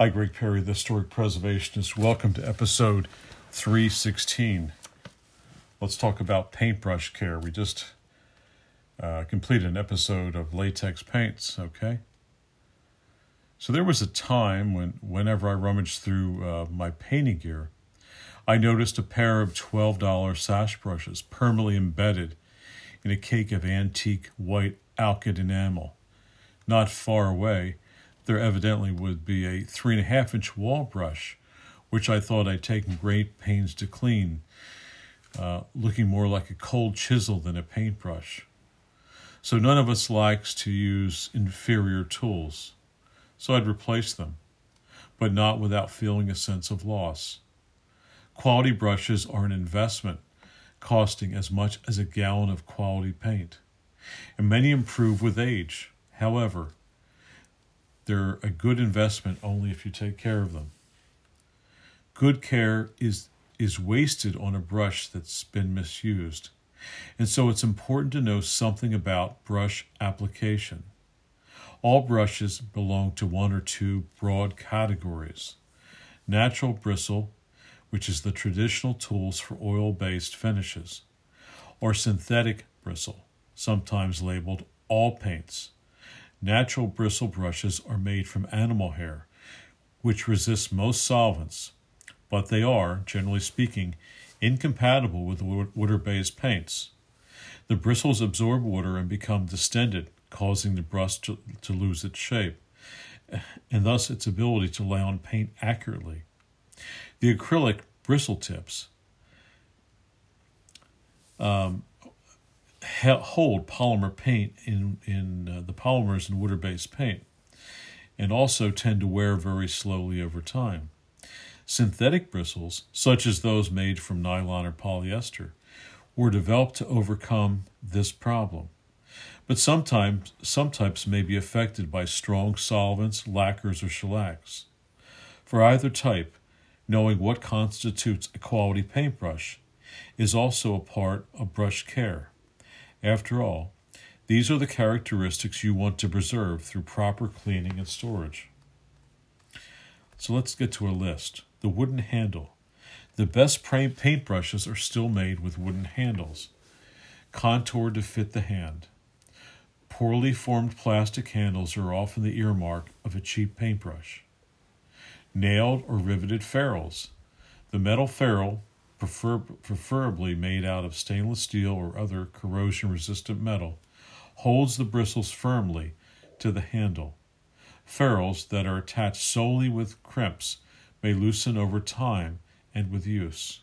Hi, Greg Perry, the Historic Preservationist. Welcome to episode 316. Let's talk about paintbrush care. We just uh, completed an episode of latex paints, okay? So there was a time when, whenever I rummaged through uh, my painting gear, I noticed a pair of $12 sash brushes permanently embedded in a cake of antique white alkyd enamel. Not far away, there evidently would be a three and a half inch wall brush, which I thought I'd taken great pains to clean, uh, looking more like a cold chisel than a paintbrush. So none of us likes to use inferior tools. So I'd replace them, but not without feeling a sense of loss. Quality brushes are an investment, costing as much as a gallon of quality paint, and many improve with age. However, they're a good investment only if you take care of them. Good care is is wasted on a brush that's been misused. And so it's important to know something about brush application. All brushes belong to one or two broad categories natural bristle, which is the traditional tools for oil based finishes, or synthetic bristle, sometimes labeled all paints. Natural bristle brushes are made from animal hair, which resists most solvents, but they are, generally speaking, incompatible with water based paints. The bristles absorb water and become distended, causing the brush to, to lose its shape, and thus its ability to lay on paint accurately. The acrylic bristle tips um, hold polymer paint in, in uh, the polymers in water based paint and also tend to wear very slowly over time. Synthetic bristles, such as those made from nylon or polyester, were developed to overcome this problem. But sometimes some types may be affected by strong solvents, lacquers, or shellacs. For either type, knowing what constitutes a quality paintbrush is also a part of brush care. After all, these are the characteristics you want to preserve through proper cleaning and storage. So let's get to a list. The wooden handle. The best paintbrushes are still made with wooden handles, contoured to fit the hand. Poorly formed plastic handles are often the earmark of a cheap paintbrush. Nailed or riveted ferrules. The metal ferrule prefer, preferably made out of stainless steel or other corrosion resistant metal, holds the bristles firmly to the handle. Ferrules that are attached solely with crimps may loosen over time and with use.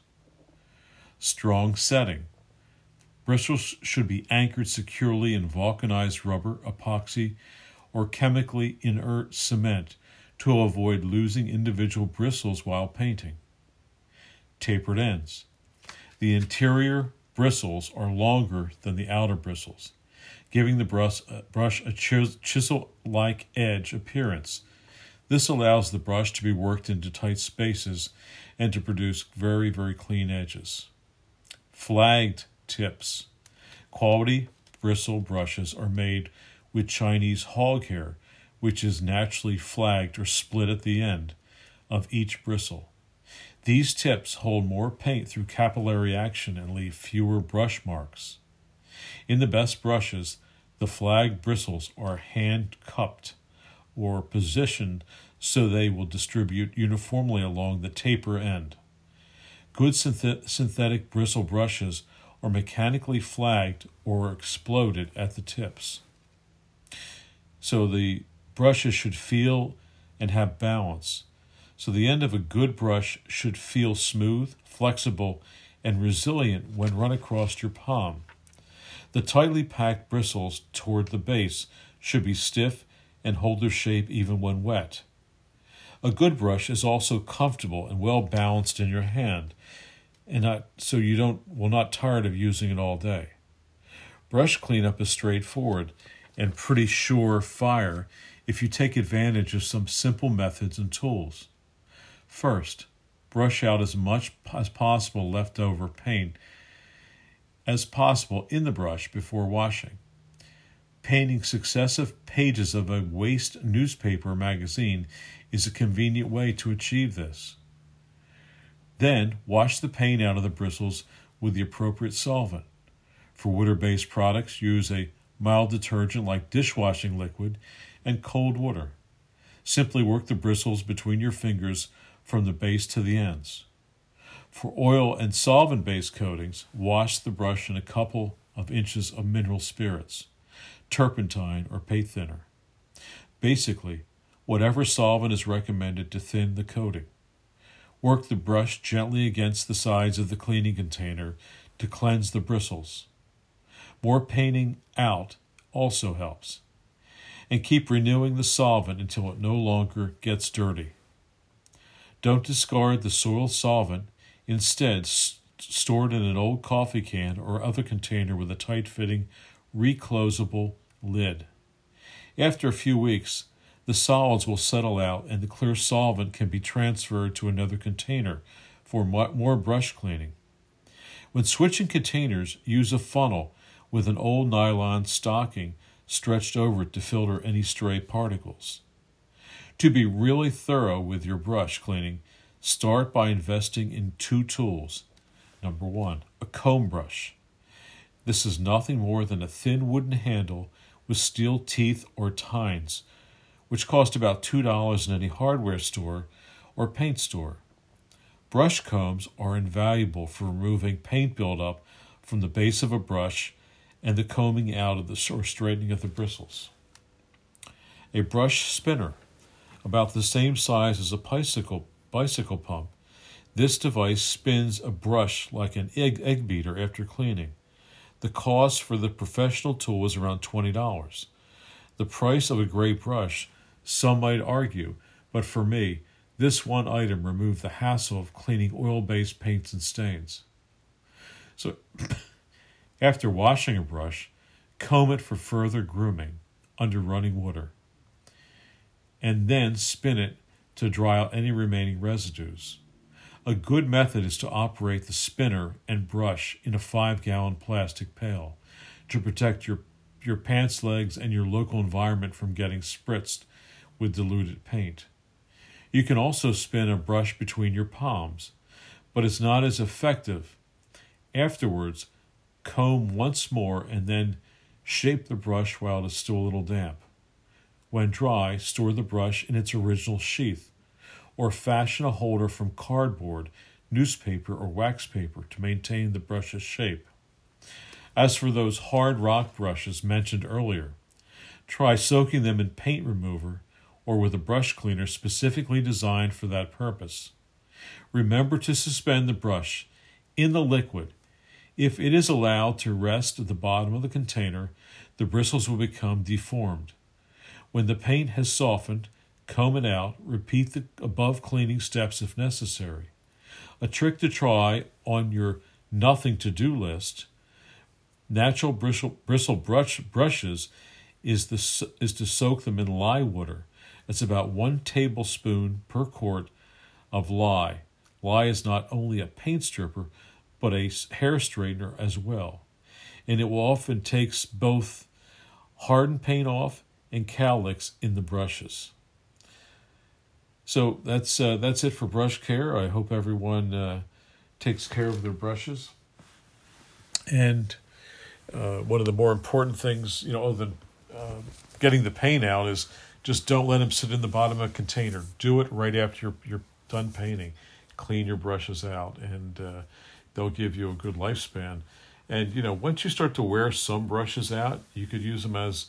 Strong setting. Bristles should be anchored securely in vulcanized rubber, epoxy, or chemically inert cement to avoid losing individual bristles while painting tapered ends. The interior bristles are longer than the outer bristles, giving the brush, uh, brush a chisel like edge appearance. This allows the brush to be worked into tight spaces and to produce very, very clean edges. Flagged tips. Quality bristle brushes are made with Chinese hog hair, which is naturally flagged or split at the end of each bristle. These tips hold more paint through capillary action and leave fewer brush marks. In the best brushes, the flag bristles are hand cupped or positioned so they will distribute uniformly along the taper end. Good synth- synthetic bristle brushes are mechanically flagged or exploded at the tips. So the brushes should feel and have balance so the end of a good brush should feel smooth, flexible, and resilient when run across your palm. The tightly packed bristles toward the base should be stiff and hold their shape even when wet. A good brush is also comfortable and well balanced in your hand, and not, so you don't will not tired of using it all day. Brush cleanup is straightforward and pretty sure fire if you take advantage of some simple methods and tools. First, brush out as much as possible leftover paint as possible in the brush before washing. Painting successive pages of a waste newspaper magazine is a convenient way to achieve this. Then wash the paint out of the bristles with the appropriate solvent. For water based products, use a mild detergent like dishwashing liquid and cold water. Simply work the bristles between your fingers from the base to the ends. For oil and solvent based coatings, wash the brush in a couple of inches of mineral spirits, turpentine, or paint thinner. Basically, whatever solvent is recommended to thin the coating. Work the brush gently against the sides of the cleaning container to cleanse the bristles. More painting out also helps. And keep renewing the solvent until it no longer gets dirty. Don't discard the soiled solvent. Instead, store it in an old coffee can or other container with a tight fitting, reclosable lid. After a few weeks, the solids will settle out and the clear solvent can be transferred to another container for more brush cleaning. When switching containers, use a funnel with an old nylon stocking stretched over it to filter any stray particles. To be really thorough with your brush cleaning, start by investing in two tools. Number one, a comb brush. This is nothing more than a thin wooden handle with steel teeth or tines which cost about $2 in any hardware store or paint store. Brush combs are invaluable for removing paint buildup from the base of a brush and the combing out of the or straightening of the bristles. A brush spinner, about the same size as a bicycle bicycle pump. This device spins a brush like an egg, egg beater after cleaning. The cost for the professional tool is around $20. The price of a great brush some might argue, but for me, this one item removed the hassle of cleaning oil based paints and stains. So, after washing a brush, comb it for further grooming under running water, and then spin it to dry out any remaining residues. A good method is to operate the spinner and brush in a five gallon plastic pail to protect your, your pants legs and your local environment from getting spritzed with diluted paint. You can also spin a brush between your palms, but it's not as effective. Afterwards, comb once more and then shape the brush while it is still a little damp. When dry, store the brush in its original sheath, or fashion a holder from cardboard, newspaper, or wax paper to maintain the brush's shape. As for those hard rock brushes mentioned earlier, try soaking them in paint remover or with a brush cleaner specifically designed for that purpose. Remember to suspend the brush in the liquid. If it is allowed to rest at the bottom of the container, the bristles will become deformed. When the paint has softened, comb it out, repeat the above cleaning steps if necessary. A trick to try on your nothing to do list natural bristle, bristle brush, brushes is, the, is to soak them in lye water it's about one tablespoon per quart of lye. Lye is not only a paint stripper, but a hair straightener as well. And it will often takes both hardened paint off and cowlicks in the brushes. So that's uh, that's it for brush care. I hope everyone uh, takes care of their brushes. And uh, one of the more important things, you know, other than uh, getting the paint out, is just don't let them sit in the bottom of a container. Do it right after you're, you're done painting. Clean your brushes out, and uh, they'll give you a good lifespan. And you know, once you start to wear some brushes out, you could use them as,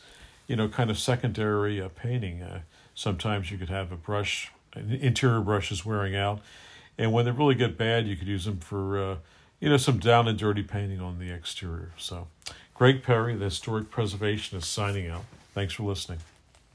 you know, kind of secondary uh, painting. Uh, sometimes you could have a brush, interior brushes wearing out, and when they really get bad, you could use them for, uh, you know, some down and dirty painting on the exterior. So, Greg Perry, the Historic Preservationist, signing out. Thanks for listening.